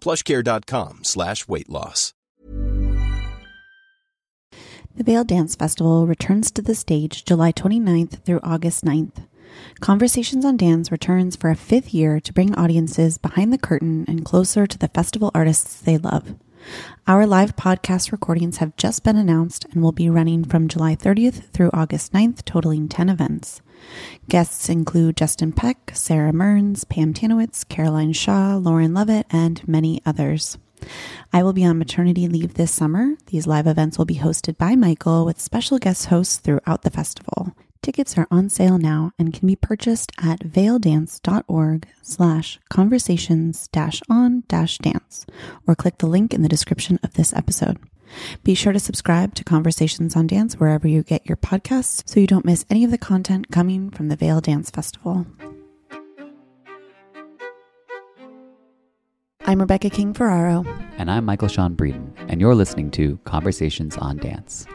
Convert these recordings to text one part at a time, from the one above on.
plushcare.com slash weight loss. The Vail Dance Festival returns to the stage July 29th through August 9th. Conversations on Dance returns for a fifth year to bring audiences behind the curtain and closer to the festival artists they love. Our live podcast recordings have just been announced and will be running from July 30th through August 9th, totaling 10 events. Guests include Justin Peck, Sara Mearns, Pam Tanowitz, Caroline Shaw, Lauren Lovette, and many others. I will be on maternity leave this summer. These live events will be hosted by Michael with special guest hosts throughout the festival. Tickets are on sale now and can be purchased at vaildance.org slash conversations dash on dash dance or click the link in the description of this episode. Be sure to subscribe to Conversations on Dance wherever you get your podcasts so you don't miss any of the content coming from the Vail Dance Festival. I'm Rebecca King Ferraro. And I'm Michael Sean Breeden, and you're listening to Conversations on Dance.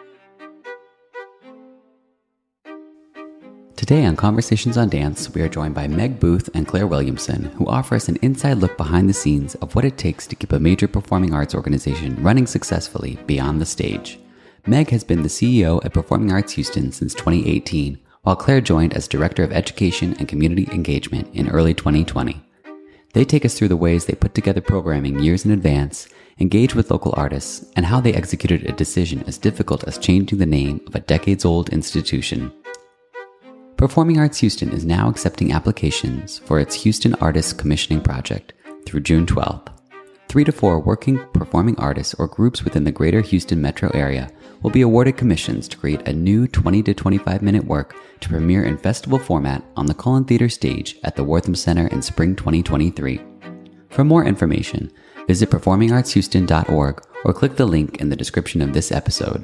Today on Conversations on Dance, we are joined by Meg Booth and Claire Williamson, who offer us an inside look behind the scenes of what it takes to keep a major performing arts organization running successfully beyond the stage. Meg has been the CEO at Performing Arts Houston since 2018, while Claire joined as Director of Education and Community Engagement in early 2020. They take us through the ways they put together programming years in advance, engage with local artists, and how they executed a decision as difficult as changing the name of a decades old institution. Performing Arts Houston is now accepting applications for its Houston Artists Commissioning Project through June 12th. Three to four working performing artists or groups within the greater Houston metro area will be awarded commissions to create a new 20 to 25 minute work to premiere in festival format on the Cullen Theater stage at the Wortham Center in spring 2023. For more information, visit performingartshouston.org or click the link in the description of this episode.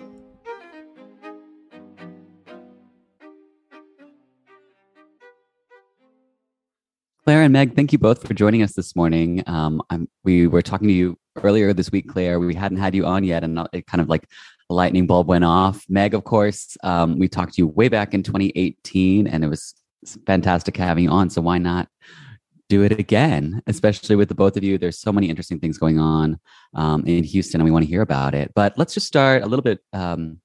Claire and Meg, thank you both for joining us this morning. Um, we were talking to you earlier this week, Claire. We hadn't had you on yet, and it kind of like a lightning bulb went off. Meg, of course, um, we talked to you way back in 2018, and it was fantastic having you on. So why not do it again? Especially with the both of you, there's so many interesting things going on um, in Houston, and we want to hear about it. But let's just start a little bit um,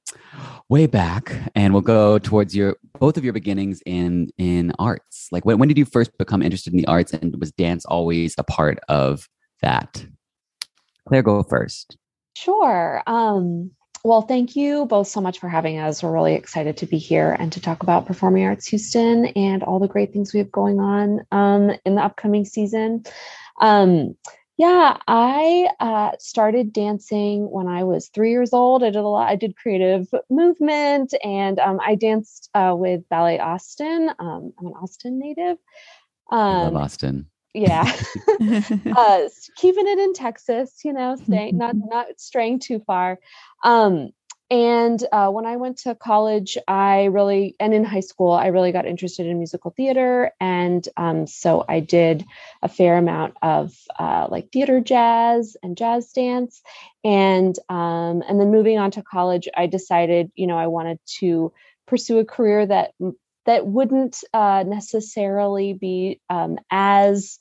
way back, and we'll go towards your both of your beginnings in in arts. Like when when did you first become interested in the arts, and was dance always a part of that? Claire, go first. Sure. Um, well, thank you both so much for having us. We're really excited to be here and to talk about Performing Arts Houston and all the great things we have going on um, in the upcoming season. Um, yeah, I uh, started dancing when I was three years old. I did a lot. I did creative movement, and um, I danced uh, with Ballet Austin. Um, I'm an Austin native. Um, I love Austin. Yeah, uh, keeping it in Texas, you know, staying not not straying too far. Um, and uh, when I went to college, I really, and in high school, I really got interested in musical theater. And um, so I did a fair amount of uh, like theater jazz and jazz dance. And, um, and then moving on to college, I decided, you know, I wanted to pursue a career that that wouldn't uh, necessarily be um, as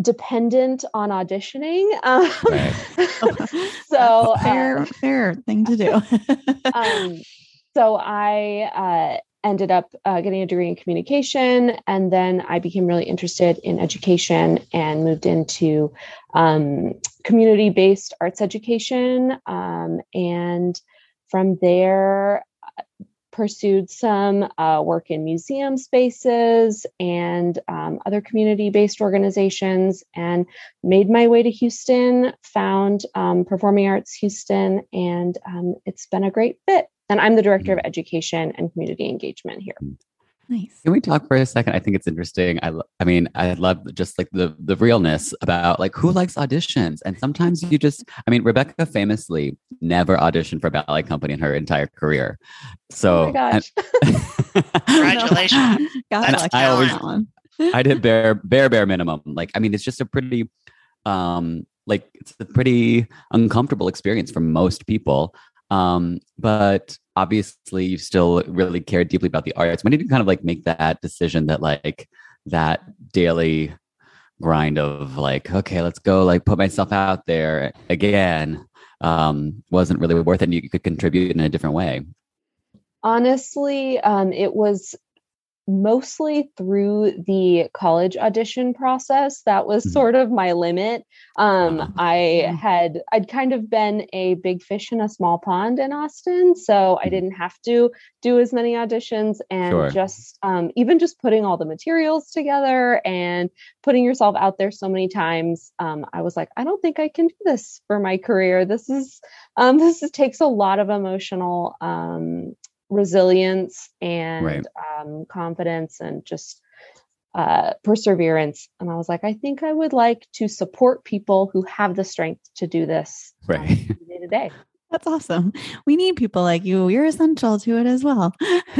dependent on auditioning. Um, right. so fair, uh, fair thing to do. um, so I uh, ended up uh, getting a degree in communication, and then I became really interested in education and moved into um, community-based arts education. Um, and from there, pursued some uh, work in museum spaces and um, other community based organizations and made my way to Houston, found um, Performing Arts Houston, and um, it's been a great fit. And I'm the director of mm. education and community engagement here. Nice. Can we talk for a second? I think it's interesting. I, I mean, I love just like the the realness about like who likes auditions, and sometimes you just. I mean, Rebecca famously never auditioned for a ballet company in her entire career. So, oh my gosh! congratulations! God, I always, I did bare bare bare minimum. Like, I mean, it's just a pretty, um, like it's a pretty uncomfortable experience for most people. Um, but obviously you still really care deeply about the arts. When did you kind of like make that decision that like that daily grind of like, okay, let's go like put myself out there again um, wasn't really worth it and you could contribute in a different way? Honestly, um, it was mostly through the college audition process that was mm-hmm. sort of my limit um, uh-huh. i had i'd kind of been a big fish in a small pond in austin so i mm-hmm. didn't have to do as many auditions and sure. just um, even just putting all the materials together and putting yourself out there so many times um, i was like i don't think i can do this for my career this is um, this is, takes a lot of emotional um, resilience and right. um, confidence and just uh, perseverance. And I was like, I think I would like to support people who have the strength to do this right. day to day. That's awesome. We need people like you. You're essential to it as well.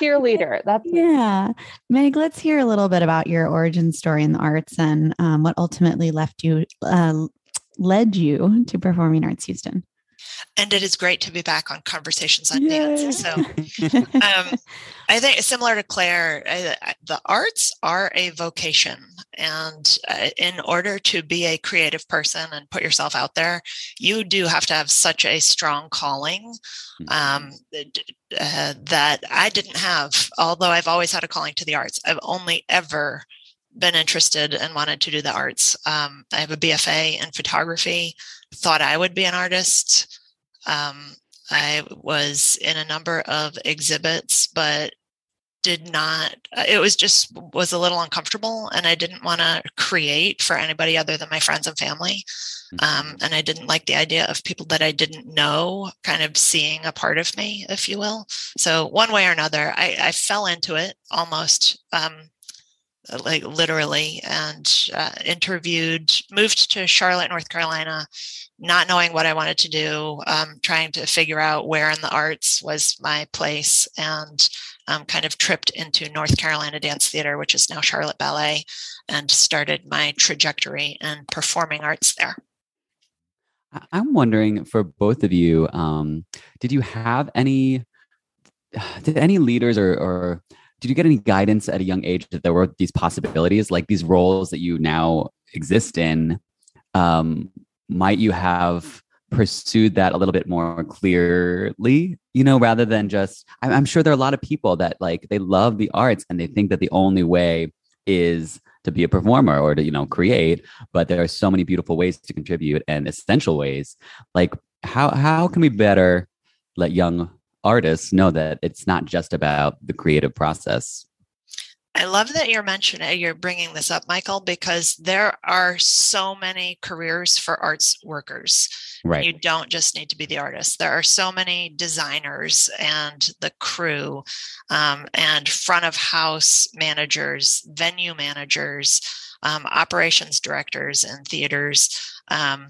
Cheerleader. That's yeah. Meg, let's hear a little bit about your origin story in the arts and um, what ultimately left you, uh, led you to Performing Arts Houston. And it is great to be back on Conversations on Yay. Dance. So um, I think similar to Claire, I, the arts are a vocation. And uh, in order to be a creative person and put yourself out there, you do have to have such a strong calling um, uh, that I didn't have. Although I've always had a calling to the arts, I've only ever been interested and wanted to do the arts. Um, I have a BFA in photography, thought I would be an artist. Um, I was in a number of exhibits, but did not it was just was a little uncomfortable and i didn't want to create for anybody other than my friends and family mm-hmm. um, and i didn't like the idea of people that i didn't know kind of seeing a part of me if you will so one way or another i, I fell into it almost um, like literally and uh, interviewed moved to charlotte north carolina not knowing what I wanted to do, um, trying to figure out where in the arts was my place, and um, kind of tripped into North Carolina Dance Theater, which is now Charlotte Ballet, and started my trajectory in performing arts there. I'm wondering for both of you, um, did you have any, did any leaders or, or did you get any guidance at a young age that there were these possibilities, like these roles that you now exist in? Um, might you have pursued that a little bit more clearly you know rather than just i'm sure there are a lot of people that like they love the arts and they think that the only way is to be a performer or to you know create but there are so many beautiful ways to contribute and essential ways like how how can we better let young artists know that it's not just about the creative process I love that you're mentioning you're bringing this up, Michael, because there are so many careers for arts workers. Right. You don't just need to be the artist. There are so many designers and the crew, um, and front of house managers, venue managers, um, operations directors in theaters. Um,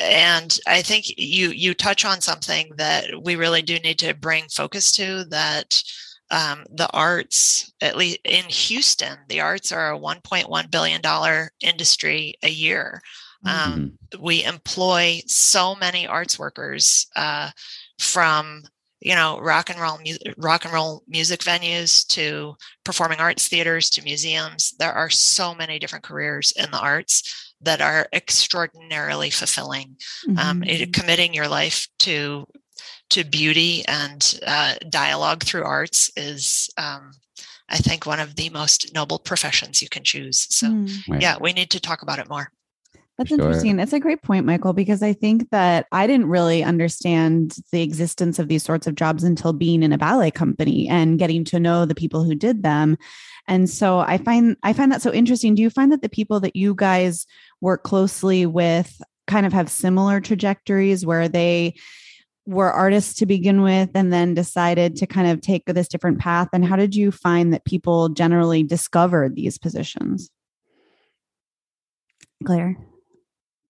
and I think you you touch on something that we really do need to bring focus to that um, the arts, at least in Houston, the arts are a 1.1 billion dollar industry a year. Um, mm-hmm. We employ so many arts workers uh, from you know rock and roll mu- rock and roll music venues to performing arts theaters to museums. There are so many different careers in the arts that are extraordinarily fulfilling. Um, mm-hmm. Um, it, committing your life to to beauty and uh, dialogue through arts is um, I think one of the most noble professions you can choose. So, mm. right. yeah, we need to talk about it more. That's sure. interesting. That's a great point, Michael, because I think that I didn't really understand the existence of these sorts of jobs until being in a ballet company and getting to know the people who did them. And so I find I find that so interesting. Do you find that the people that you guys work closely with kind of have similar trajectories where they were artists to begin with and then decided to kind of take this different path? And how did you find that people generally discovered these positions? Claire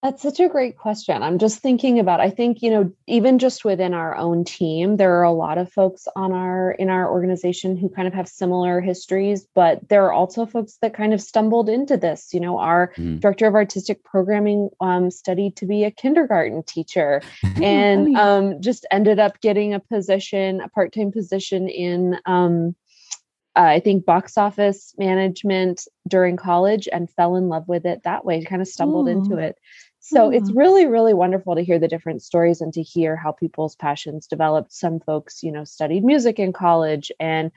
that's such a great question. I'm just thinking about I think, you know, even just within our own team, there are a lot of folks on our in our organization who kind of have similar histories, but there are also folks that kind of stumbled into this. You know, our mm. director of artistic programming um, studied to be a kindergarten teacher and um, just ended up getting a position, a part-time position in um, uh, I think box office management during college and fell in love with it that way, kind of stumbled Ooh. into it. So mm. it's really, really wonderful to hear the different stories and to hear how people's passions developed. Some folks, you know, studied music in college and,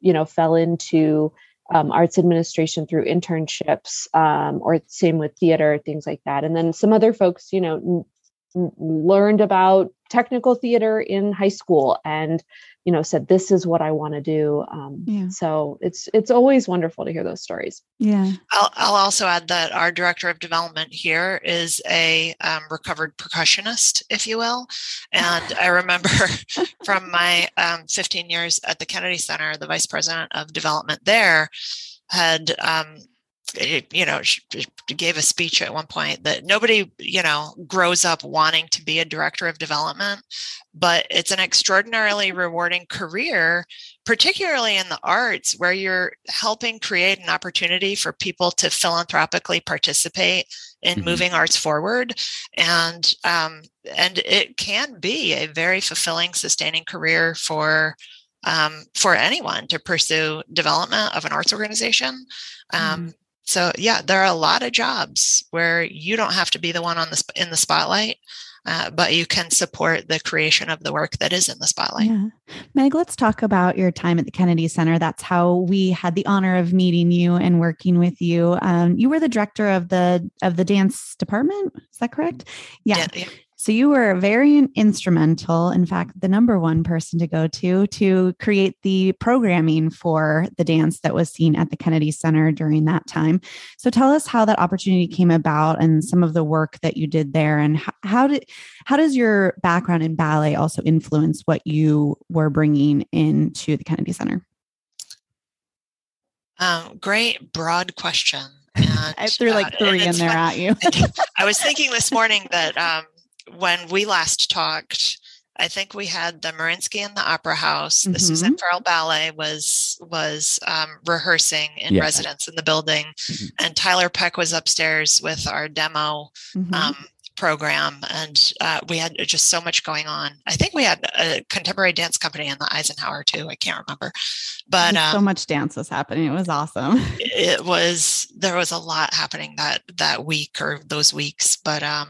you know, fell into um, arts administration through internships, um, or same with theater, things like that. And then some other folks, you know, n- learned about technical theater in high school and you know said this is what i want to do. Um, yeah. so it's it's always wonderful to hear those stories. Yeah. I'll, I'll also add that our director of development here is a um, recovered percussionist if you will. And i remember from my um, 15 years at the kennedy center the vice president of development there had um, you know, she gave a speech at one point that nobody, you know, grows up wanting to be a director of development, but it's an extraordinarily rewarding career, particularly in the arts, where you're helping create an opportunity for people to philanthropically participate in mm-hmm. moving arts forward, and um, and it can be a very fulfilling, sustaining career for. Um, for anyone to pursue development of an arts organization. Um, mm so yeah, there are a lot of jobs where you don't have to be the one on the in the spotlight. Uh, but you can support the creation of the work that is in the spotlight. Yeah. Meg, let's talk about your time at the Kennedy Center. That's how we had the honor of meeting you and working with you. Um, you were the director of the of the dance department. Is that correct? Yeah. yeah, yeah. So you were very instrumental, in fact, the number one person to go to to create the programming for the dance that was seen at the Kennedy Center during that time. So tell us how that opportunity came about and some of the work that you did there and how, how did how does your background in ballet also influence what you were bringing into the Kennedy Center? Um, great broad question. And, I threw like uh, three in there at you. I was thinking this morning that um, when we last talked, I think we had the Mariinsky in the Opera House. Mm-hmm. The Suzanne Farrell Ballet was was um, rehearsing in yeah. residence in the building, mm-hmm. and Tiler Peck was upstairs with our demo mm-hmm. um, program, and uh, we had just so much going on. I think we had a contemporary dance company in the Eisenhower too. I can't remember, but um, so much dance was happening. It was awesome. It was there was a lot happening that that week or those weeks, but um,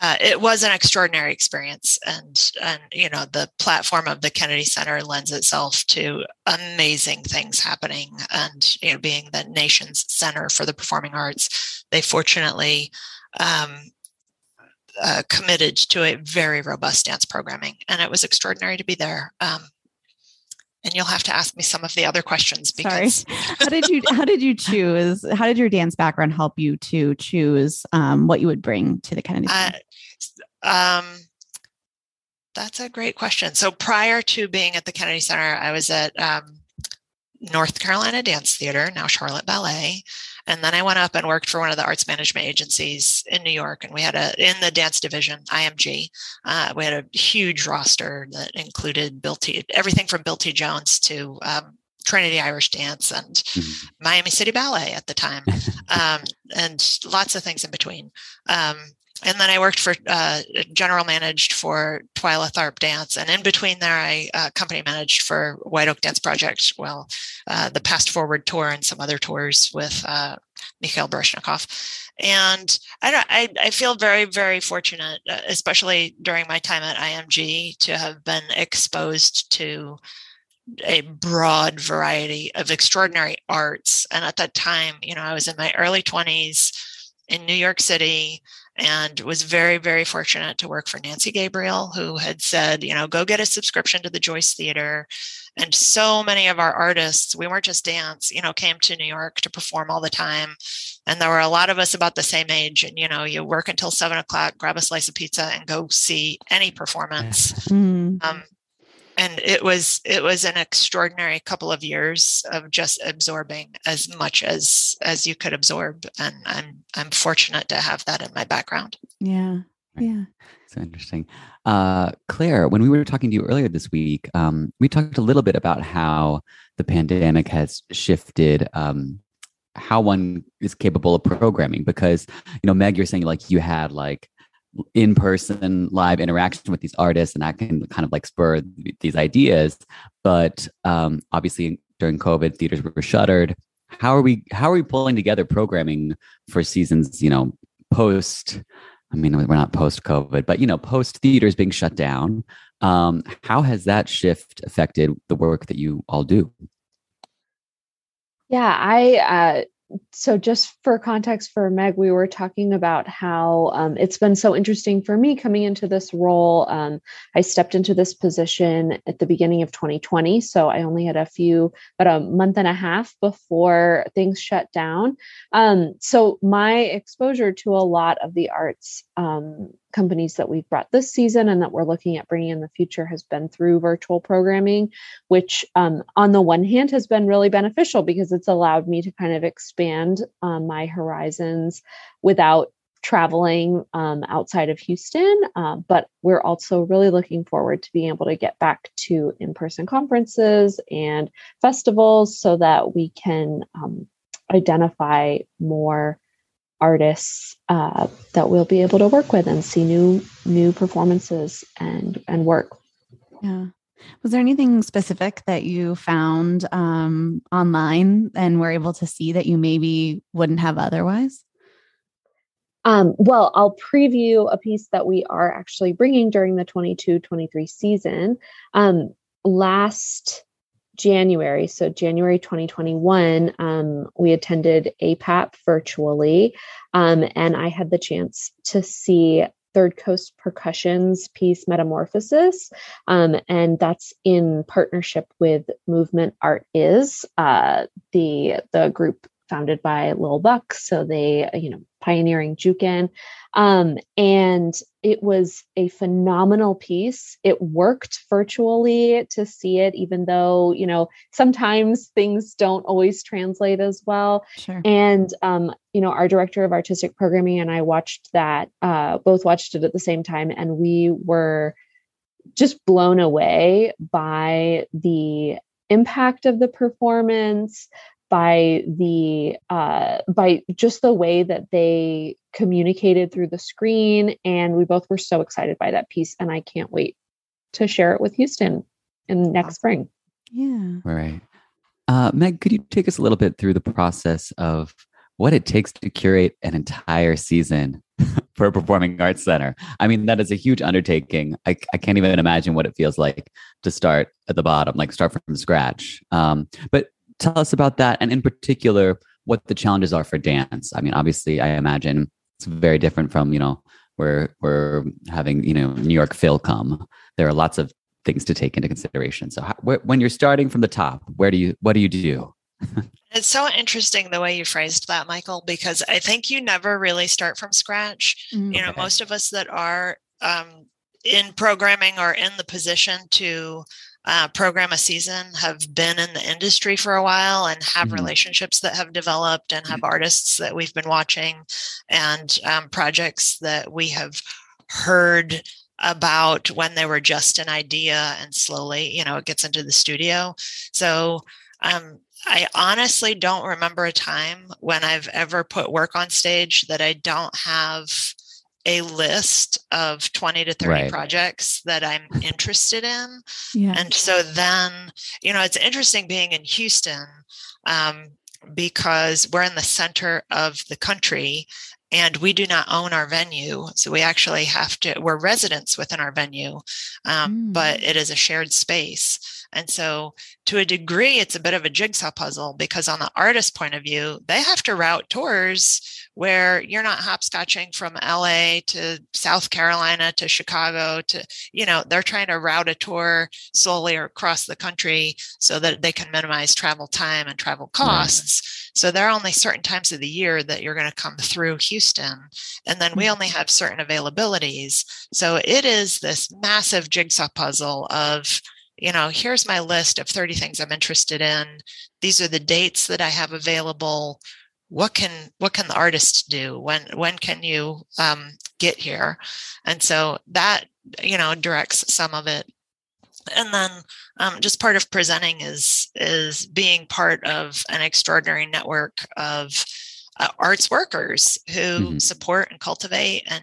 uh, it was an extraordinary experience and and you know the platform of the kennedy center lends itself to amazing things happening and you know being the nation's center for the performing arts. They fortunately um, uh, committed to a very robust dance programming and it was extraordinary to be there. Um, and you'll have to ask me some of the other questions because Sorry. how did you how did you choose how did your dance background help you to choose um, what you would bring to the kennedy uh, um, that's a great question. So prior to being at the Kennedy Center, I was at um, North Carolina Dance Theater, now Charlotte Ballet. And then I went up and worked for one of the arts management agencies in New York. And we had a, in the dance division, IMG, uh, we had a huge roster that included Bill T, everything from Bill T. Jones to um, Trinity Irish Dance and mm-hmm. Miami City Ballet at the time, um, and lots of things in between. Um, and then I worked for uh, general managed for Twyla Tharp Dance, and in between there, I uh, company managed for White Oak Dance Project. Well, uh, the Past Forward tour and some other tours with uh, Mikhail Baryshnikov. And I, don't. I, I feel very very fortunate, uh, especially during my time at IMG, to have been exposed to a broad variety of extraordinary arts. And at that time, you know, I was in my early 20s in New York City and was very, very fortunate to work for Nancy Gabriel, who had said, you know, go get a subscription to the Joyce Theater. And so many of our artists, we weren't just dance, you know, came to New York to perform all the time. And there were a lot of us about the same age. And, you know, you work until seven o'clock, grab a slice of pizza, and go see any performance. Mm. Um, and it was it was an extraordinary couple of years of just absorbing as much as as you could absorb. And i'm i'm fortunate to have that in my background. Yeah yeah. So interesting. Uh, claire when we were talking to you earlier this week um, we talked a little bit about how the pandemic has shifted um, how one is capable of programming because you know meg you're saying like you had like in person live interaction with these artists and that can kind of like spur these ideas. But um, obviously during covid theaters were shuttered. How are we how are we pulling together programming for seasons you know post i mean we're not post covid but you know post theaters being shut down? Um, how has that shift affected the work that you all do? Yeah i uh, so just for context for meg we were talking about how um, it's been so interesting for me coming into this role. Um, i stepped into this position at the beginning of 2020 so i only had a few about a month and a half before things shut down. Um, so my exposure to a lot of the arts um, companies that we've brought this season and that we're looking at bringing in the future has been through virtual programming, which um, on the one hand has been really beneficial because it's allowed me to kind of expand um, my horizons without traveling um, outside of Houston. Uh, but we're also really looking forward to being able to get back to in person conferences and festivals so that we can um, identify more artists uh, that we'll be able to work with and see new new performances and and work. Yeah. Was there anything specific that you found um, online and were able to see that you maybe wouldn't have otherwise? Um, well, I'll preview a piece that we are actually bringing during the 22 23 season. Um, last January, so January 2021, um, we attended APAP virtually, um, and I had the chance to see Third Coast Percussion's piece Metamorphosis, um, and that's in partnership with Movement Art Is, uh, the the group founded by Lil Buck. So they, you know, pioneering Jookin. Um, and it was a phenomenal piece. It worked virtually to see it, even though, you know, sometimes things don't always translate as well. Sure. And, um, you know, our director of artistic programming and I watched that, uh, both watched it at the same time, and we were just blown away by the impact of the performance by the uh, by just the way that they communicated through the screen and we both were so excited by that piece and i can't wait to share it with houston in next spring. Yeah. All right. Uh, meg could you take us a little bit through the process of what it takes to curate an entire season for a performing arts center? I mean that is a huge undertaking. I, I can't even imagine what it feels like to start at the bottom like start from scratch. Um, but tell us about that and in particular what the challenges are for dance. I mean obviously i imagine it's very different from you know we're we're having you know new york phil come. There are lots of things to take into consideration. So how, wh- when you're starting from the top where do you what do you do? It's so interesting the way you phrased that michael because i think you never really start from scratch. Mm-hmm. you know most of us that are um, in programming are in the position to uh, program a season have been in the industry for a while and have mm-hmm. relationships that have developed and have mm-hmm. artists that we've been watching and um, projects that we have heard about when they were just an idea and slowly you know it gets into the studio so um, I honestly don't remember a time when I've ever put work on stage that I don't have a list of 20 to 30 right. projects that I'm interested in. Yeah. And so then, you know, it's interesting being in Houston um, because we're in the center of the country and we do not own our venue. So we actually have to, we're residents within our venue, um, mm. but it is a shared space. And so, to a degree, it's a bit of a jigsaw puzzle because, on the artist point of view, they have to route tours where you're not hopscotching from LA to South Carolina to Chicago to, you know, they're trying to route a tour solely across the country so that they can minimize travel time and travel costs. Right. So there are only certain times of the year that you're going to come through Houston. And then we only mm-hmm. have certain availabilities. So it is this massive jigsaw puzzle of, you know, here's my list of 30 things I'm interested in. These are the dates that I have available. What can what can the artist do? When when can you um, get here? And so that you know directs some of it. And then um, just part of presenting is is being part of an extraordinary network of uh, arts workers who mm-hmm. support and cultivate and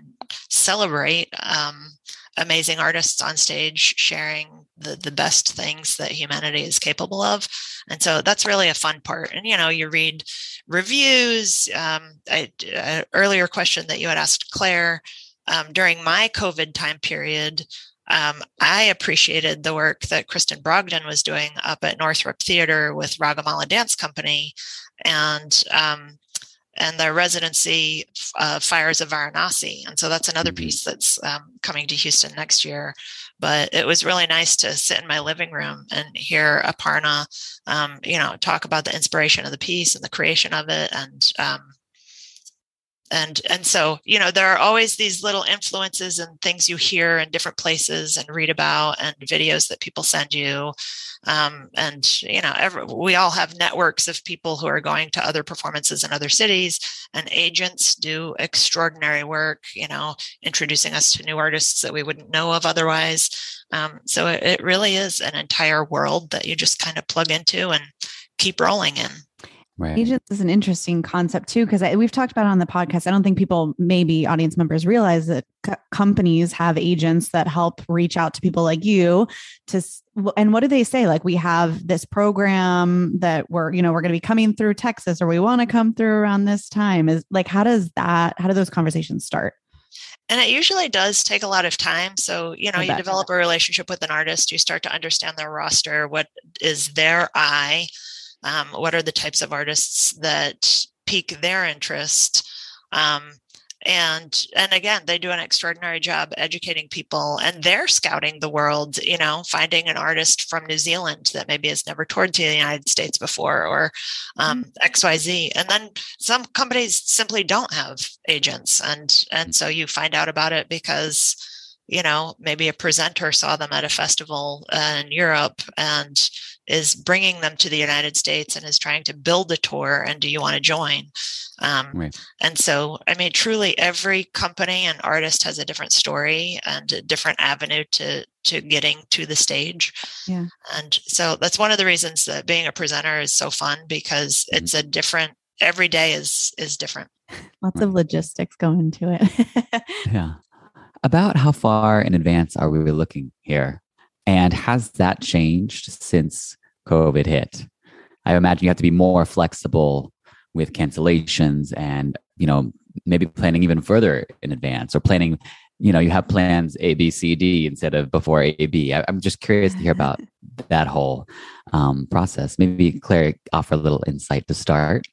celebrate um, amazing artists on stage sharing the, the best things that humanity is capable of. And so that's really a fun part. And, you know, you read reviews. Um, I, uh, earlier question that you had asked Claire um, during my COVID time period, um, I appreciated the work that Kristen Brogdon was doing up at Northrop Theater with Ragamala Dance Company. And um, and the residency uh, Fires of Varanasi. And so that's another mm-hmm. piece that's um, coming to Houston next year. But it was really nice to sit in my living room and hear Aparna, um, you know, talk about the inspiration of the piece and the creation of it, and um, and and so you know there are always these little influences and things you hear in different places and read about and videos that people send you. Um, and you know every, we all have networks of people who are going to other performances in other cities and agents do extraordinary work you know introducing us to new artists that we wouldn't know of otherwise. Um, so it, it really is an entire world that you just kind of plug into and keep rolling in Right. Agents is an interesting concept too, because we've talked about it on the podcast. I don't think people, maybe audience members, realize that co- companies have agents that help reach out to people like you to. And what do they say? Like, we have this program that we're, you know, we're going to be coming through Texas, or we want to come through around this time. Is like, how does that? How do those conversations start? And it usually does take a lot of time. So, you know, you develop a relationship with an artist, you start to understand their roster, what is their eye um, what are the types of artists that pique their interest? Um, and and again they do an extraordinary job educating people and they're scouting the world you know finding an artist from new zealand that maybe has never toured to the united states before or um, mm-hmm. xyz and then some companies simply don't have agents and and so you find out about it because you know maybe a presenter saw them at a festival in europe and is bringing them to the United States and is trying to build a tour. And do you want to join? Um, right. And so, I mean, truly, every company and artist has a different story and a different avenue to to getting to the stage. Yeah. And so that's one of the reasons that being a presenter is so fun because mm-hmm. it's a different. Every day is is different. Lots of logistics go into it. yeah. About how far in advance are we looking here? And has that changed since COVID hit. I imagine you have to be more flexible with cancellations and, you know, maybe planning even further in advance or planning, you know, you have plans A, B, C, D instead of before A, B. I, I'm just curious to hear about that whole um, process. Maybe Claire offer a little insight to start.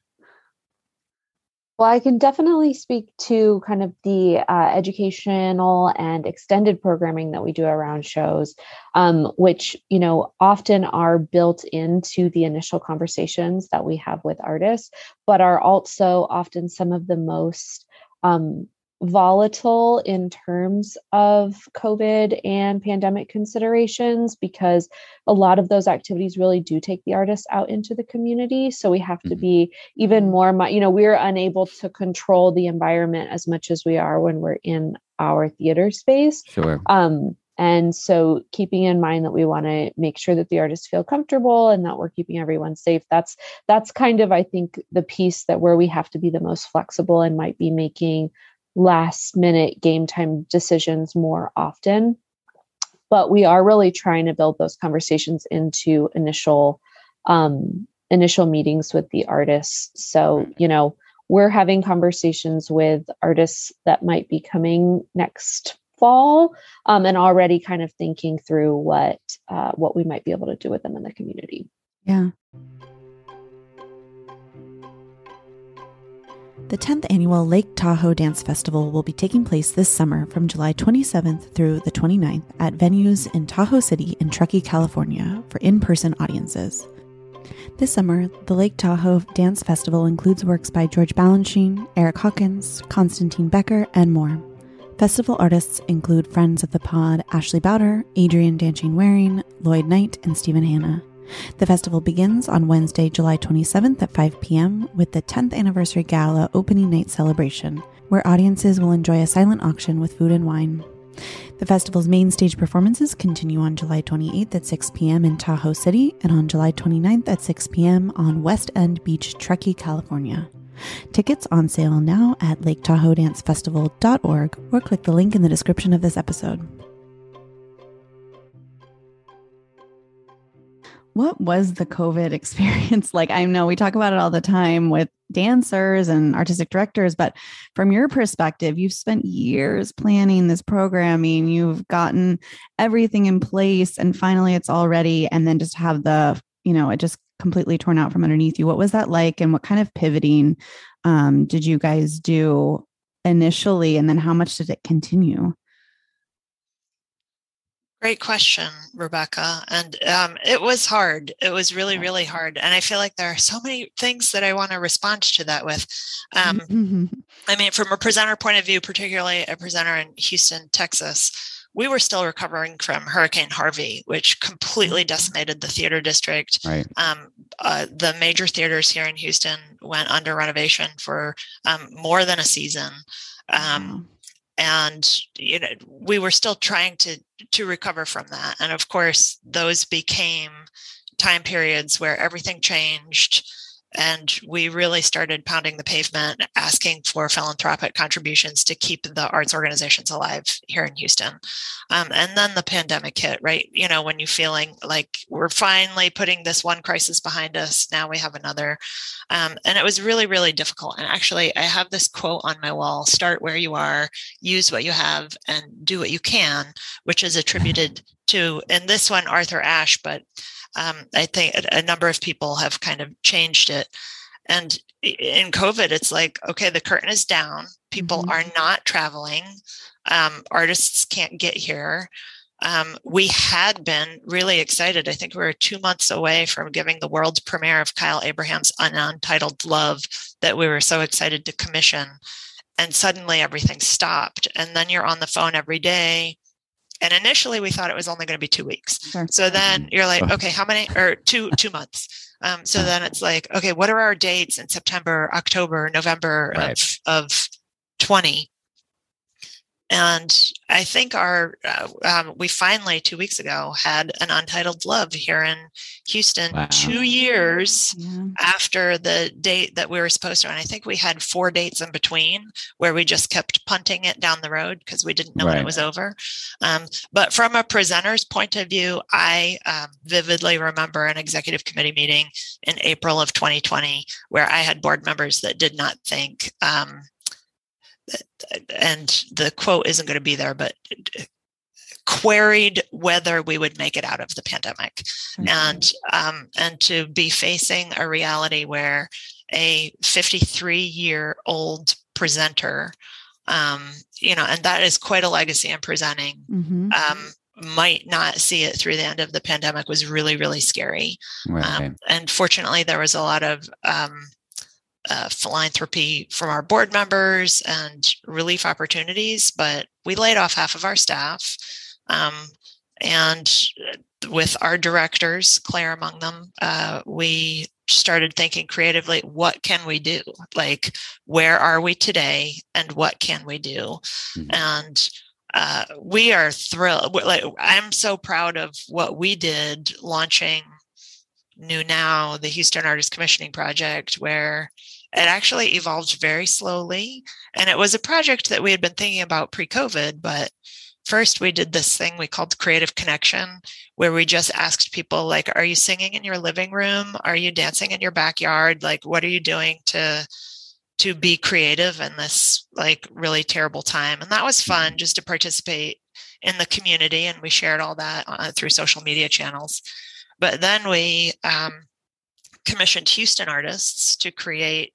Well, I can definitely speak to kind of the uh, educational and extended programming that we do around shows, um, which you know often are built into the initial conversations that we have with artists, but are also often some of the most um, volatile in terms of COVID and pandemic considerations because a lot of those activities really do take the artists out into the community. So we have to mm-hmm. be even more, you know, we're unable to control the environment as much as we are when we're in our theater space. Sure. Um, and so keeping in mind that we want to make sure that the artists feel comfortable and that we're keeping everyone safe. That's that's kind of I think the piece that where we have to be the most flexible and might be making last minute game time decisions more often. But we are really trying to build those conversations into initial um, initial meetings with the artists. So, you know, we're having conversations with artists that might be coming next fall um, and already kind of thinking through what uh, what we might be able to do with them in the community. Yeah. The 10th annual Lake Tahoe Dance Festival will be taking place this summer from July 27th through the 29th at venues in Tahoe City and Truckee, California for in person audiences. This summer, the Lake Tahoe Dance Festival includes works by George Balanchine, Erick Hawkins, Constantine Baecher, and more. Festival artists include friends of the pod Ashley Bowder, Adrian Danchig-Waring, Lloyd Knight, and Stephen Hanna. The festival begins on Wednesday, July 27th at 5 p.m. with the 10th anniversary gala opening night celebration, where audiences will enjoy a silent auction with food and wine. The festival's main stage performances continue on July 28th at 6 p.m. in Tahoe City and on July 29th at 6 p.m. on West End Beach, Truckee, California. Tickets on sale now at lake tahoe dance laketahoedancefestival.org or click the link in the description of this episode. What was the COVID experience like? I know we talk about it all the time with dancers and artistic directors, but from your perspective, you've spent years planning this programming, you've gotten everything in place, and finally it's all ready. And then just have the, you know, it just completely torn out from underneath you. What was that like? And what kind of pivoting um, did you guys do initially? And then how much did it continue? Great question, Rebecca. And um, it was hard. It was really, really hard. And I feel like there are so many things that I want to respond to that with. Um, I mean, from a presenter point of view, particularly a presenter in Houston, Texas, we were still recovering from Hurricane Harvey, which completely mm-hmm. decimated the theater district. Right. Um, uh, the major theaters here in Houston went under renovation for um, more than a season. Um, and you know we were still trying to to recover from that and of course those became time periods where everything changed and we really started pounding the pavement asking for philanthropic contributions to keep the arts organizations alive here in houston. Um, and then the pandemic hit right? You know when you're feeling like we're finally putting this one crisis behind us now we have another. Um, and it was really really difficult. And actually i have this quote on my wall start where you are use what you have and do what you can which is attributed to in this one arthur ashe but um, I think a, number of people have kind of changed it. And in COVID, it's like, okay, the curtain is down. People mm-hmm. are not traveling. Um, artists can't get here. Um, we had been really excited. I think we were two months away from giving the world premiere of Kyle Abraham's Untitled Love that we were so excited to commission. And suddenly everything stopped. And then you're on the phone every day and initially we thought it was only going to be two weeks sure. so then mm-hmm. you're like okay how many or two two months um, so then it's like okay what are our dates in september october november right. of of 20 and I think our uh, um, we finally two weeks ago had an untitled love here in Houston, wow. two years yeah. after the date that we were supposed to. And I think we had four dates in between where we just kept punting it down the road because we didn't know right. when it was over. Um, but from a presenter's point of view, I um, vividly remember an executive committee meeting in April of 2020 where I had board members that did not think um, and the quote isn't going to be there, but queried whether we would make it out of the pandemic, mm-hmm. and um, and to be facing a reality where a 53 year old presenter, um, you know, and that is quite a legacy in presenting. Mm-hmm. Um, might not see it through the end of the pandemic was really really scary right. um, and fortunately there was a lot of um, uh, philanthropy from our board members and relief opportunities, but we laid off half of our staff. Um, and with our directors, Claire among them, uh, we started thinking creatively what can we do? Like, where are we today and what can we do? Mm-hmm. And uh, we are thrilled. Like, I'm so proud of what we did launching New Now, the Houston Artist Commissioning Project, where it actually evolved very slowly. And it was a project that we had been thinking about pre COVID, but first we did this thing we called creative connection where we just asked people like are you singing in your living room are you dancing in your backyard like what are you doing to to be creative in this like really terrible time and that was fun mm-hmm. just to participate in the community and we shared all that uh, through social media channels but then we um, commissioned houston artists to create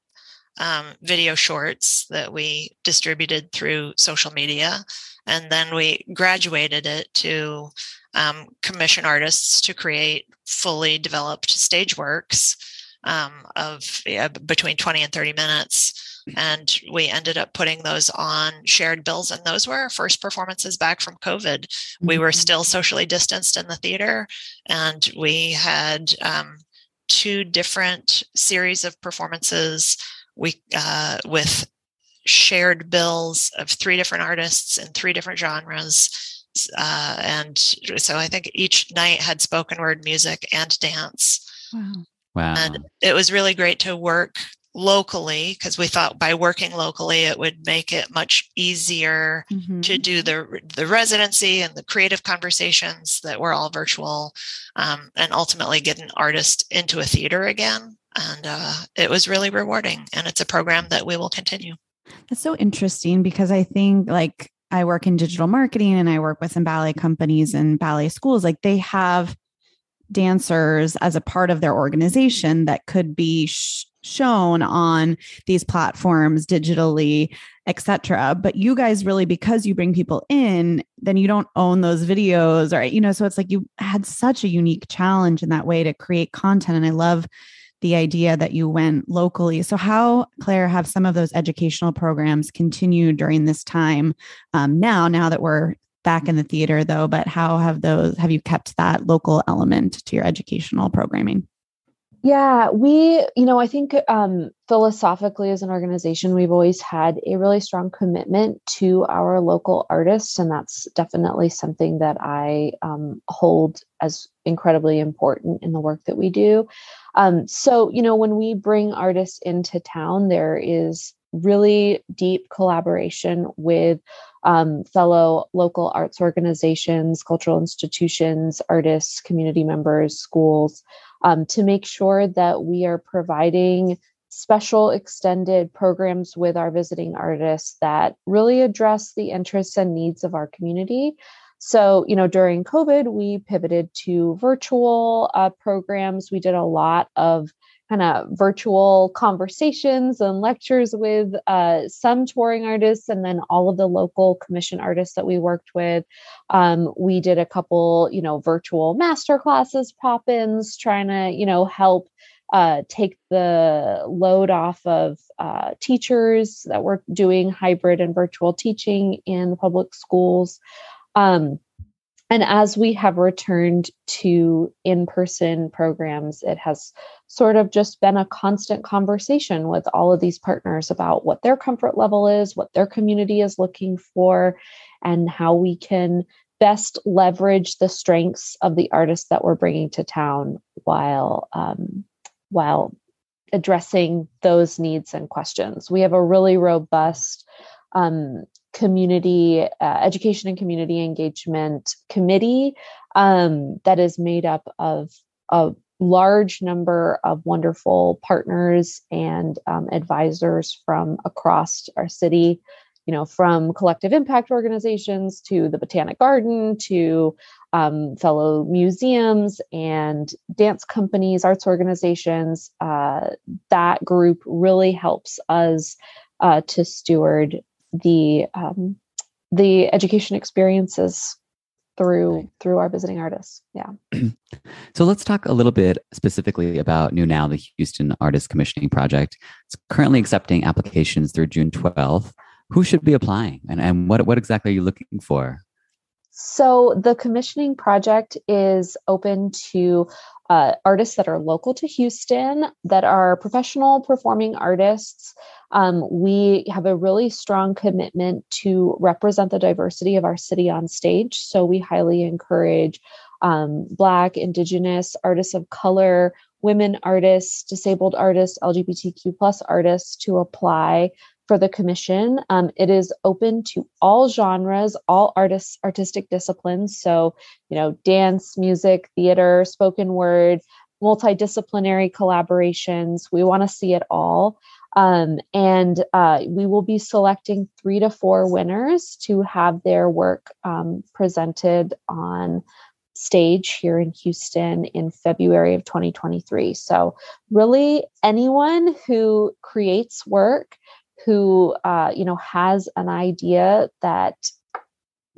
um, video shorts that we distributed through social media. And then we graduated it to um, commission artists to create fully developed stage works um, of yeah, between 20 and 30 minutes. And we ended up putting those on shared bills. And those were our first performances back from COVID. We were mm-hmm. still socially distanced in the theater, and we had um, two different series of performances we uh, with shared bills of three different artists in three different genres. Uh, and so I think each night had spoken word music and dance. Wow. Wow. And it was really great to work locally because we thought by working locally it would make it much easier mm-hmm. to do the the residency and the creative conversations that were all virtual um, and ultimately get an artist into a theater again and uh, it was really rewarding and it's a program that we will continue. That's so interesting because i think like i work in digital marketing and i work with some ballet companies and ballet schools like they have dancers as a part of their organization that could be sh- shown on these platforms digitally etc but you guys really because you bring people in then you don't own those videos or you know so it's like you had such a unique challenge in that way to create content and i love the idea that you went locally. So, how, Claire, have some of those educational programs continued during this time um, now, now that we're back in the theater, though? But how have those, have you kept that local element to your educational programming? Yeah, we, you know, I think um, philosophically as an organization, we've always had a really strong commitment to our local artists. And that's definitely something that I um, hold as incredibly important in the work that we do. Um, so, you know, when we bring artists into town, there is really deep collaboration with um, fellow local arts organizations, cultural institutions, artists, community members, schools, um, to make sure that we are providing special extended programs with our visiting artists that really address the interests and needs of our community so, you know, during COVID, we pivoted to virtual uh, programs. We did a lot of kind of virtual conversations and lectures with uh, some touring artists and then all of the local commission artists that we worked with. Um, we did a couple, you know, virtual master classes, pop ins, trying to, you know, help uh, take the load off of uh, teachers that were doing hybrid and virtual teaching in the public schools. Um, and as we have returned to in person programs, it has sort of just been a constant conversation with all of these partners about what their comfort level is, what their community is looking for, and how we can best leverage the strengths of the artists that we're bringing to town while um, while addressing those needs and questions. We have a really robust um, community uh, education and community engagement committee um, that is made up of a large number of wonderful partners and um, advisors from across our city you know from collective impact organizations to the botanic garden to um, fellow museums and dance companies arts organizations uh, that group really helps us uh, to steward the um, the education experiences through right. through our visiting artists. Yeah. so let's talk a little bit specifically about New Now, the Houston Artist Commissioning Project. It's currently accepting applications through June 12th. Who should be applying and, and what, what exactly are you looking for? So the commissioning project is open to uh, artists that are local to Houston, that are professional performing artists. Um, we have a really strong commitment to represent the diversity of our city on stage. So we highly encourage um, Black, Indigenous, artists of color, women artists, disabled artists, LGBTQ plus artists to apply for the commission. Um, it is open to all genres, all artists, artistic disciplines. So, you know, dance, music, theater, spoken word, multidisciplinary collaborations. We want to see it all. Um, and uh, we will be selecting three to four winners to have their work um, presented on stage here in Houston in February of 2023. So, really, anyone who creates work who uh, you know has an idea that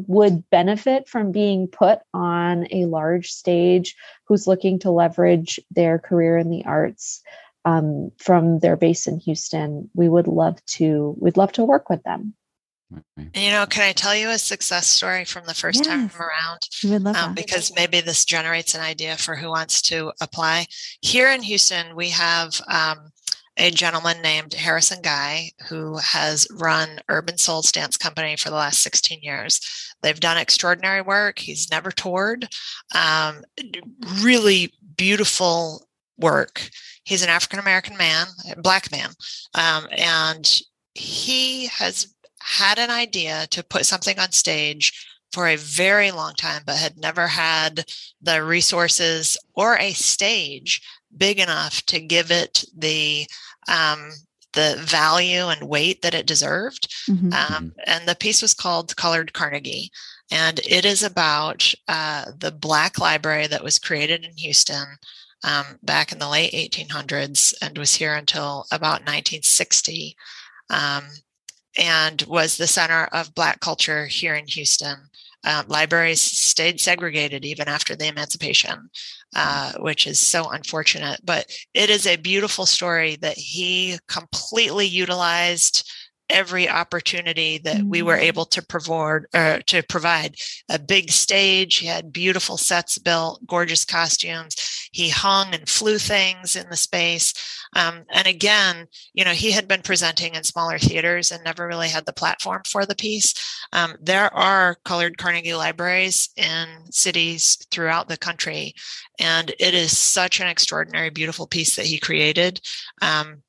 would benefit from being put on a large stage who's looking to leverage their career in the arts um, from their base in houston we would love to we'd love to work with them you know, can I tell you a success story from the first yes. time around? We would love um, because maybe this generates an idea for who wants to apply. Here in Houston, we have um, a gentleman named Harrison Guy who has run Urban Souls Dance Company for the last 16 years. They've done extraordinary work. He's never toured. Um, really beautiful work. He's an African American man, black man, um, and he has had an idea to put something on stage for a very long time, but had never had the resources or a stage big enough to give it the um, the value and weight that it deserved. Mm-hmm. Um, and the piece was called Colored Carnegie. And it is about uh, the Black library that was created in Houston um, back in the late 1800s and was here until about 1960 um, and was the center of Black culture here in Houston. Uh, libraries stayed segregated even after the emancipation, uh, which is so unfortunate. But it is a beautiful story that he completely utilized every opportunity that we were mm-hmm. able to provide uh, to provide a big stage he had beautiful sets built gorgeous costumes he hung and flew things in the space um, and again you know he had been presenting in smaller theaters and never really had the platform for the piece. Um, there are colored carnegie libraries in cities throughout the country and it is such an extraordinary beautiful piece that he created. Um,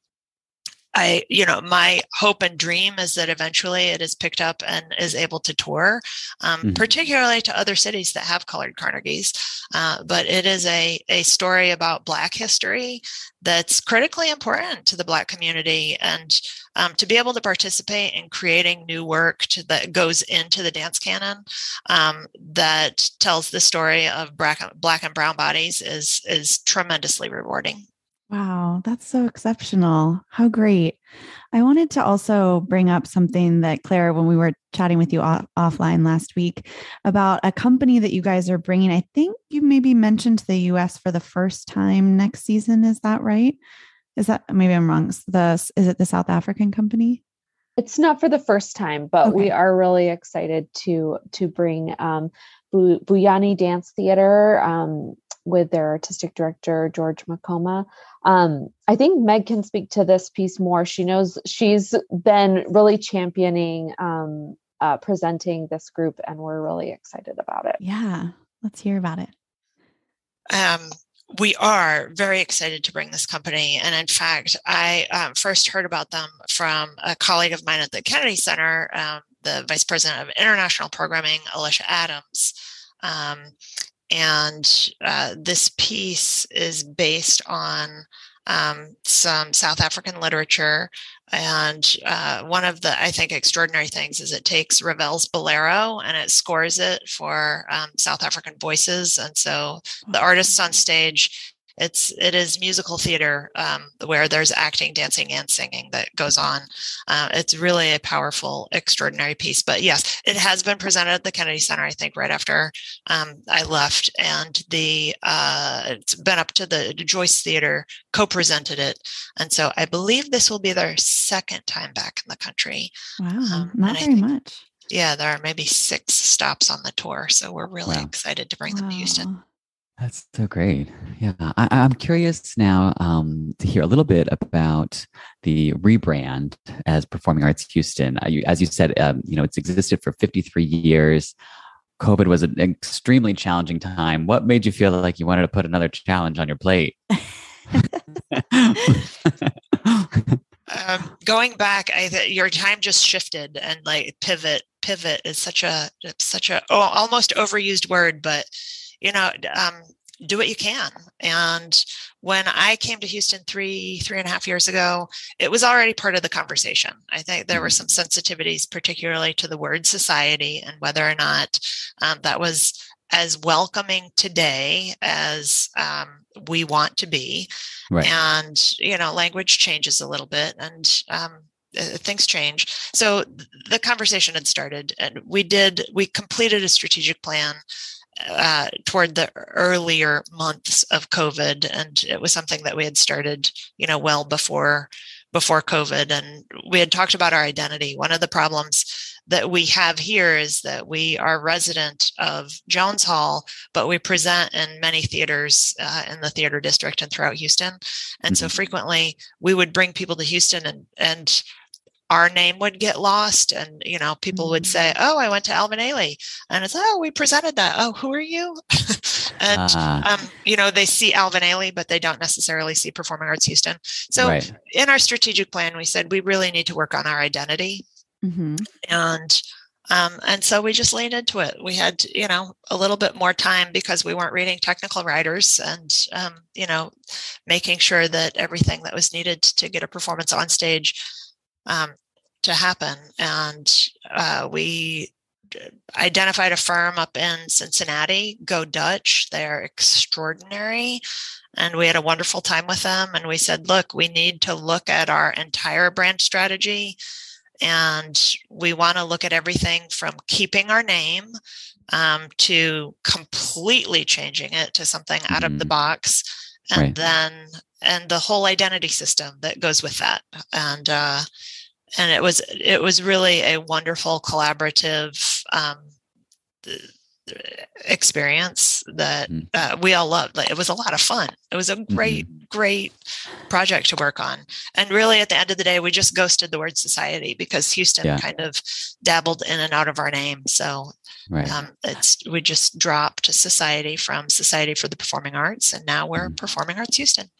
I, you know, my hope and dream is that eventually it is picked up and is able to tour, um, mm-hmm. particularly to other cities that have colored Carnegies. Uh, but it is a, a story about Black history that's critically important to the Black community. And um, to be able to participate in creating new work to, that goes into the dance canon um, that tells the story of black, black and brown bodies is, is tremendously rewarding. Wow, that's so exceptional. How great. I wanted to also bring up something that Claire, when we were chatting with you off- offline last week about a company that you guys are bringing. I think you maybe mentioned the US for the first time next season. Is that right? Is that maybe I'm wrong? The is it the South African company? It's not for the first time, but okay. we are really excited to to bring um, Vuyani Dance Theater um, with their artistic director George Maqoma. Um, I think Meg can speak to this piece more. She knows she's been really championing um, uh, presenting this group, and we're really excited about it. Yeah, let's hear about it. Um, we are very excited to bring this company. And in fact, I um, first heard about them from a colleague of mine at the Kennedy Center, um, the Vice President of International Programming, Alicia Adams. Um, and uh, this piece is based on um, some South African literature. And uh, one of the, I think, extraordinary things is it takes Ravel's Bolero and it scores it for um, South African voices. And so the artists on stage it's it is musical theater um, where there's acting, dancing, and singing that goes on. Uh, it's really a powerful, extraordinary piece. But yes, it has been presented at the Kennedy Center. I think right after um, I left, and the uh, it's been up to the Joyce Theater co-presented it, and so I believe this will be their second time back in the country. Wow, um, not very think, much. Yeah, there are maybe six stops on the tour, so we're really wow. excited to bring wow. them to Houston. That's so great. Yeah, I, am curious now um, to hear a little bit about the rebrand as Performing Arts Houston. Uh, as you said, um, you know it's existed for 53 years. COVID was an extremely challenging time. What made you feel like you wanted to put another challenge on your plate? um, going back, I th- your time just shifted and like pivot. Pivot is such a such a oh, almost overused word, but you know, um, do what you can. And when I came to Houston three, three and a half years ago, it was already part of the conversation. I think there were mm-hmm. some sensitivities, particularly to the word society and whether or not um, that was as welcoming today as um, we want to be. Right. And, you know, language changes a little bit and um, uh, things change. So the conversation had started and we did, we completed a strategic plan uh, toward the earlier months of COVID, and it was something that we had started, you know, well before before COVID, and we had talked about our identity. One of the problems that we have here is that we are resident of Jones Hall, but we present in many theaters uh, in the theater district and throughout Houston, and mm-hmm. so frequently we would bring people to Houston and and our name would get lost and you know people would say mm. oh i went to alvin ailey and it's oh we presented that oh who are you and uh, um, you know they see alvin ailey but they don't necessarily see performing arts houston so right. in our strategic plan we said we really need to work on our identity mm-hmm. and um, and so we just leaned into it. We had, you know, a little bit more time because we weren't reading technical riders and, um, you know, making sure that everything that was needed to get a performance on stage um, to happen. And uh, we identified a firm up in Cincinnati, Go Dutch. They're extraordinary. And we had a wonderful time with them. And we said, look, we need to look at our entire brand strategy. And we want to look at everything from keeping our name um, to completely changing it to something mm-hmm. out of the mm-hmm. box. And right. then, and the whole identity system that goes with that. And, uh, and it was it was really a wonderful collaborative um, experience that mm. uh, we all loved. Like, it was a lot of fun. It was a great, mm-hmm. great project to work on. And really, at the end of the day, we just ghosted the word society because Houston yeah. kind of dabbled in and out of our name. So right. um, it's we just dropped society from Society for the Performing Arts, and now we're mm. Performing Arts Houston.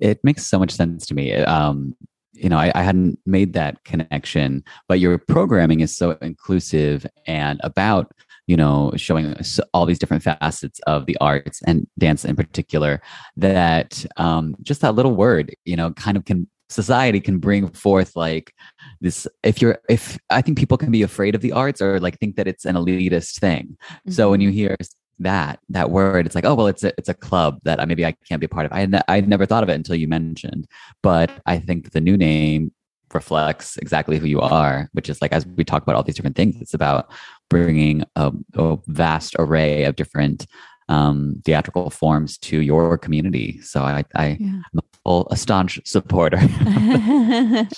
It makes so much sense to me. Um, you know, I, I, hadn't made that connection, but your programming is so inclusive and about, you know, showing all these different facets of the arts and dance in particular that um, just that little word, you know, kind of can society can bring forth like this if you're if i think people can be afraid of the arts or like think that it's an elitist thing mm-hmm. so when you mm-hmm. hear that that word it's like oh well it's a it's a club that I, maybe i can't be a part of. I ne- i never thought of it until you mentioned but i think the new name reflects exactly who you are which is like as we talk about all these different things it's about bringing a, a vast array of different um, theatrical forms to your community. So i, I yeah. i'm a full a staunch supporter.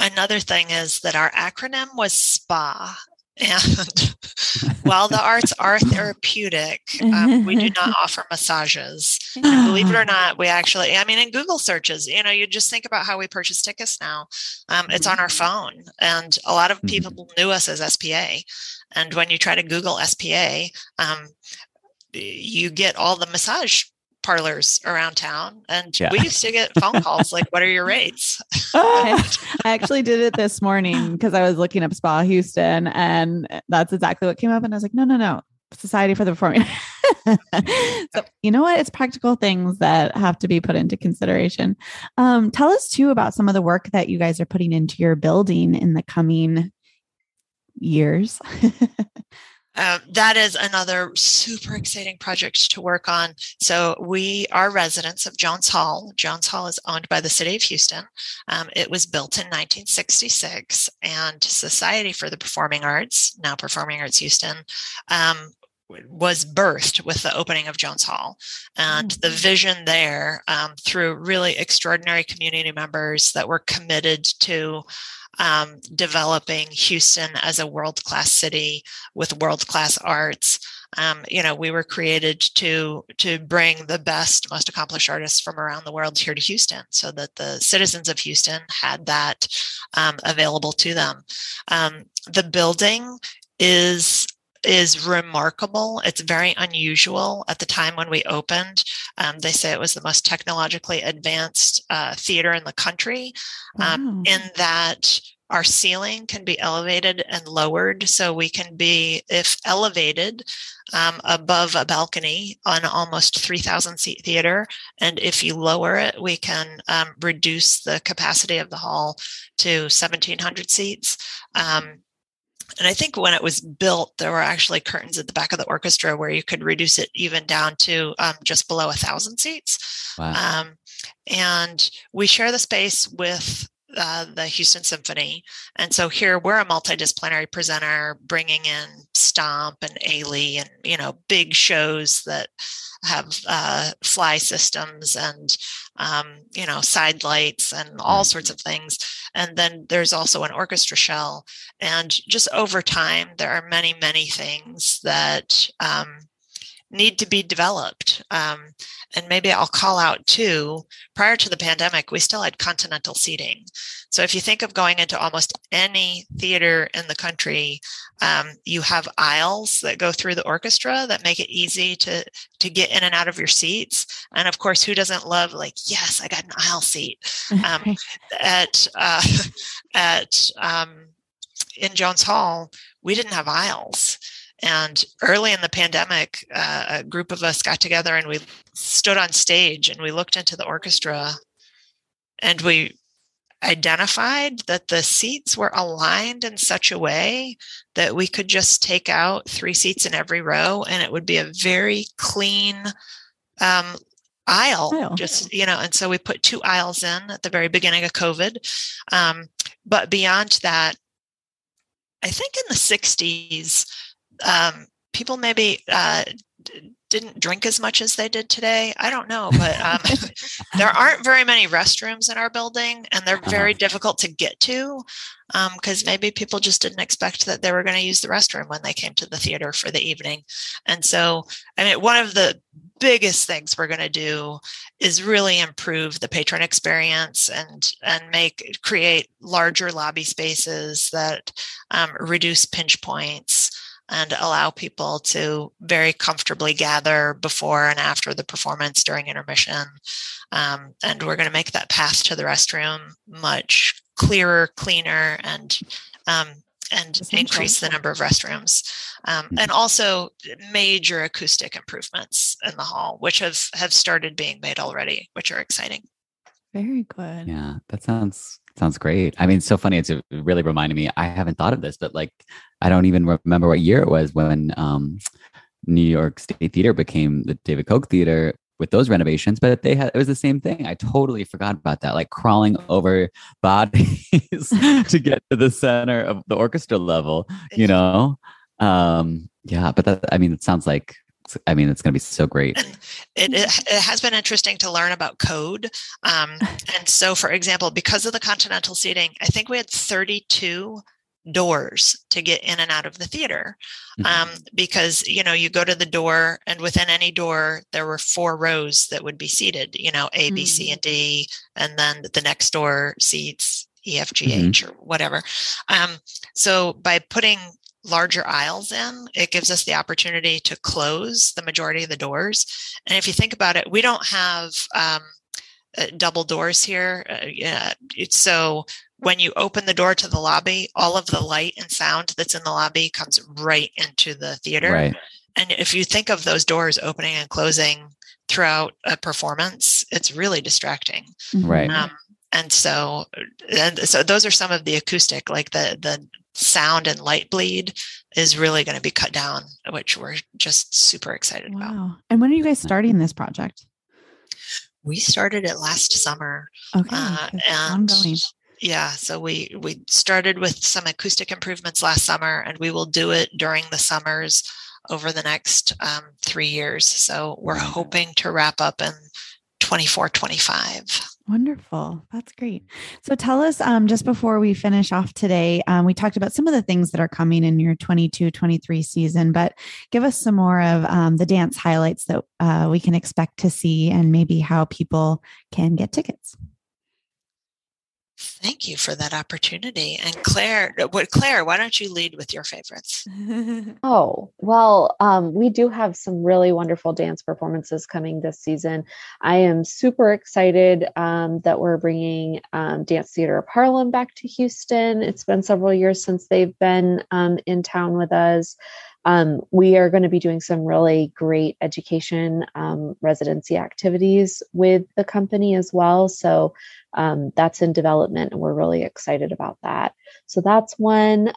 Another thing is that our acronym was SPA, and while the arts are therapeutic, um, we do not offer massages. And believe it or not, we actually, I mean, in Google searches, you know, you just think about how we purchase tickets now. Um, it's on our phone. And a lot of mm-hmm. people knew us as SPA. And when you try to Google SPA, um, you get all the massage parlors around town and yeah. we used to get phone calls like what are your rates? I, actually did it this morning because i was looking up spa houston and that's exactly what came up and i was like no no no. Society for the performing so you know what? It's practical things that have to be put into consideration. Um, tell us too about some of the work that you guys are putting into your building in the coming years Uh, that is another super exciting project to work on. So we are residents of Jones Hall. Jones Hall is owned by the city of Houston. Um, it was built in 1966, and Society for the Performing Arts, now Performing Arts Houston, um, was birthed with the opening of Jones Hall. And the mm-hmm. vision there, um, through really extraordinary community members that were committed to um, developing Houston as a world class city with world class arts. Um, you know, we were created to to bring the best, most accomplished artists from around the world here to Houston, so that the citizens of Houston had that um, available to them. Um, the building is is remarkable. It's very unusual. At the time when we opened, um, they say it was the most technologically advanced uh, theater in the country, um, in that our ceiling can be elevated and lowered. So we can be, if elevated, um, above a balcony on almost 3,000 seat theater. And if you lower it, we can um, reduce the capacity of the hall to 1,700 seats. Um, and I think when it was built, there were actually curtains at the back of the orchestra where you could reduce it even down to um, just below a thousand seats. Wow. Um, and we share the space with uh, the Houston Symphony. And so here we're a multidisciplinary presenter bringing in Stomp and Ailey and, you know, big shows that have uh, fly systems and, um, you know, side lights and all sorts of things. And then there's also an orchestra shell. And just over time, there are many, many things that um, need to be developed. Um, and maybe I'll call out too, prior to the pandemic, we still had continental seating. So if you think of going into almost any theater in the country, um, you have aisles that go through the orchestra that make it easy to to get in and out of your seats. And of course, who doesn't love like, yes, I got an aisle seat um, at uh, at um, in Jones Hall. We didn't have aisles. And early in the pandemic, uh, a group of us got together and we stood on stage and we looked into the orchestra and we identified that the seats were aligned in such a way that we could just take out three seats in every row and it would be a very clean um, aisle, aisle, just you know and so we put two aisles in at the very beginning of covid um, but beyond that i think in the 60s um, people maybe uh, didn't drink as much as they did today. I don't know, but um, there aren't very many restrooms in our building, and they're very uh-huh. difficult to get to because um, maybe people just didn't expect that they were going to use the restroom when they came to the theater for the evening. And so, I mean, one of the biggest things we're going to do is really improve the patron experience and and make create larger lobby spaces that um, reduce pinch points and allow people to very comfortably gather before and after the performance during intermission. Um, and we're going to make that path to the restroom much clearer, cleaner, and um, and increase the number of restrooms, um, and mm-hmm. also major acoustic improvements in the hall, which have have started being made already, which are exciting. Very good. Yeah, that sounds sounds great. I mean, so funny. It's really reminded me. I haven't thought of this, but like I don't even remember what year it was when um, New York State Theater became the David Koch Theater with those renovations, but they had it was the same thing. I totally forgot about that, like crawling over bodies to get to the center of the orchestra level, you know? Um, yeah, but that I mean, it sounds like I mean, it's going to be so great. It, it, it, has been interesting to learn about code. Um, and so, for example, because of the continental seating, I think we had 32 doors to get in and out of the theater mm-hmm. um, because you know you go to the door and within any door there were four rows that would be seated you know a b c mm-hmm. and d and then the next door seats e f g h mm-hmm. or whatever um, so by putting larger aisles in it gives us the opportunity to close the majority of the doors and if you think about it we don't have um, uh, double doors here uh, yeah, so when you open the door to the lobby, all of the light and sound that's in the lobby comes right into the theater. Right. And if you think of those doors opening and closing throughout a performance, it's really distracting. Right. Um, and so, and so those are some of the acoustic, like the the sound and light bleed is really going to be cut down, which we're just super excited wow. about. And when are you guys starting this project? We started it last summer. Okay. Uh, and ongoing. Yeah, so we we started with some acoustic improvements last summer, and we will do it during the summers over the next um, three years. So we're hoping to wrap up in 24, 25. Wonderful. That's great. So tell us, um, just before we finish off today, um, we talked about some of the things that are coming in your 22 23 season, but give us some more of um, the dance highlights that uh, we can expect to see and maybe how people can get tickets. Thank you for that opportunity. And Claire, uh, what Claire, why don't you lead with your favorites? oh, well, um, we do have some really wonderful dance performances coming this season. I am super excited um, that we're bringing um, Dance Theater of Harlem back to Houston. It's been several years since they've been um, in town with us. Um, we are going to be doing some really great education um, residency activities with the company as well. So um, that's in development, and we're really excited about that. So that's one.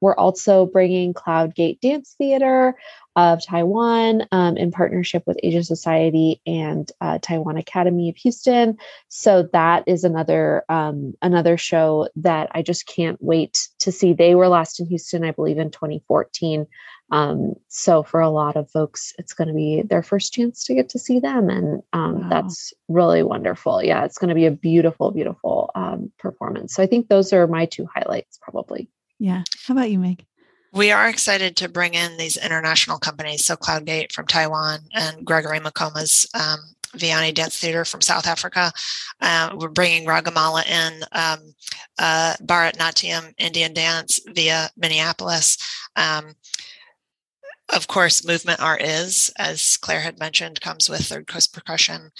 We're also bringing Cloud Gate Dance Theater of Taiwan um, in partnership with Asia Society and uh, Taiwan Academy of Houston. So that is another um, another show that I just can't wait to see. They were last in Houston, I believe, in 2014. Um, so for a lot of folks, it's going to be their first chance to get to see them, and um, wow. that's really wonderful. Yeah, it's going to be a beautiful, beautiful um, performance. So I think those are my two highlights, probably. Yeah. How about you, Meg? We are excited to bring in these international companies. So Cloudgate from Taiwan and Gregory Maqoma's um, Dance Theater from South Africa. Uh, we're bringing Ragamala in, um, uh, Bharatanatyam Indian dance via Minneapolis. Um, of course, movement art is, as Claire had mentioned, comes with Third Coast Percussion.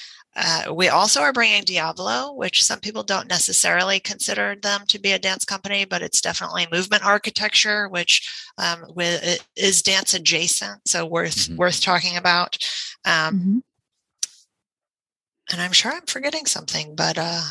Uh, we also are bringing Diavolo, which some people don't necessarily consider them to be a dance company, but it's definitely movement architecture, which um, with, is dance adjacent, so worth mm-hmm. worth talking about. Um, mm-hmm. And I'm sure I'm forgetting something, but uh,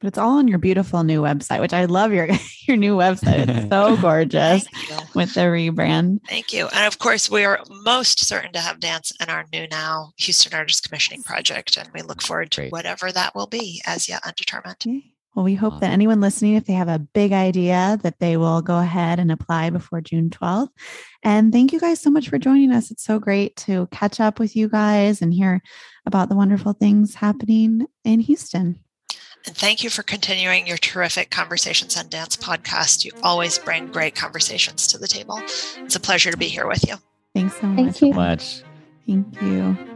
but it's all on your beautiful new website, which I love your your new website. It's so gorgeous with the rebrand. Thank you. And of course, we are most certain to have dance in our new now Houston Artist Commissioning Project, and we look forward to Great. whatever that will be, as yet undetermined. Well, we hope that anyone listening, if they have a big idea, that they will go ahead and apply before June 12th. And thank you guys so much for joining us. It's so great to catch up with you guys and hear about the wonderful things happening in Houston. And thank you for continuing your terrific Conversations on Dance podcast. You always bring great conversations to the table. It's a pleasure to be here with you. Thanks so much. Thank you. much. Thank you.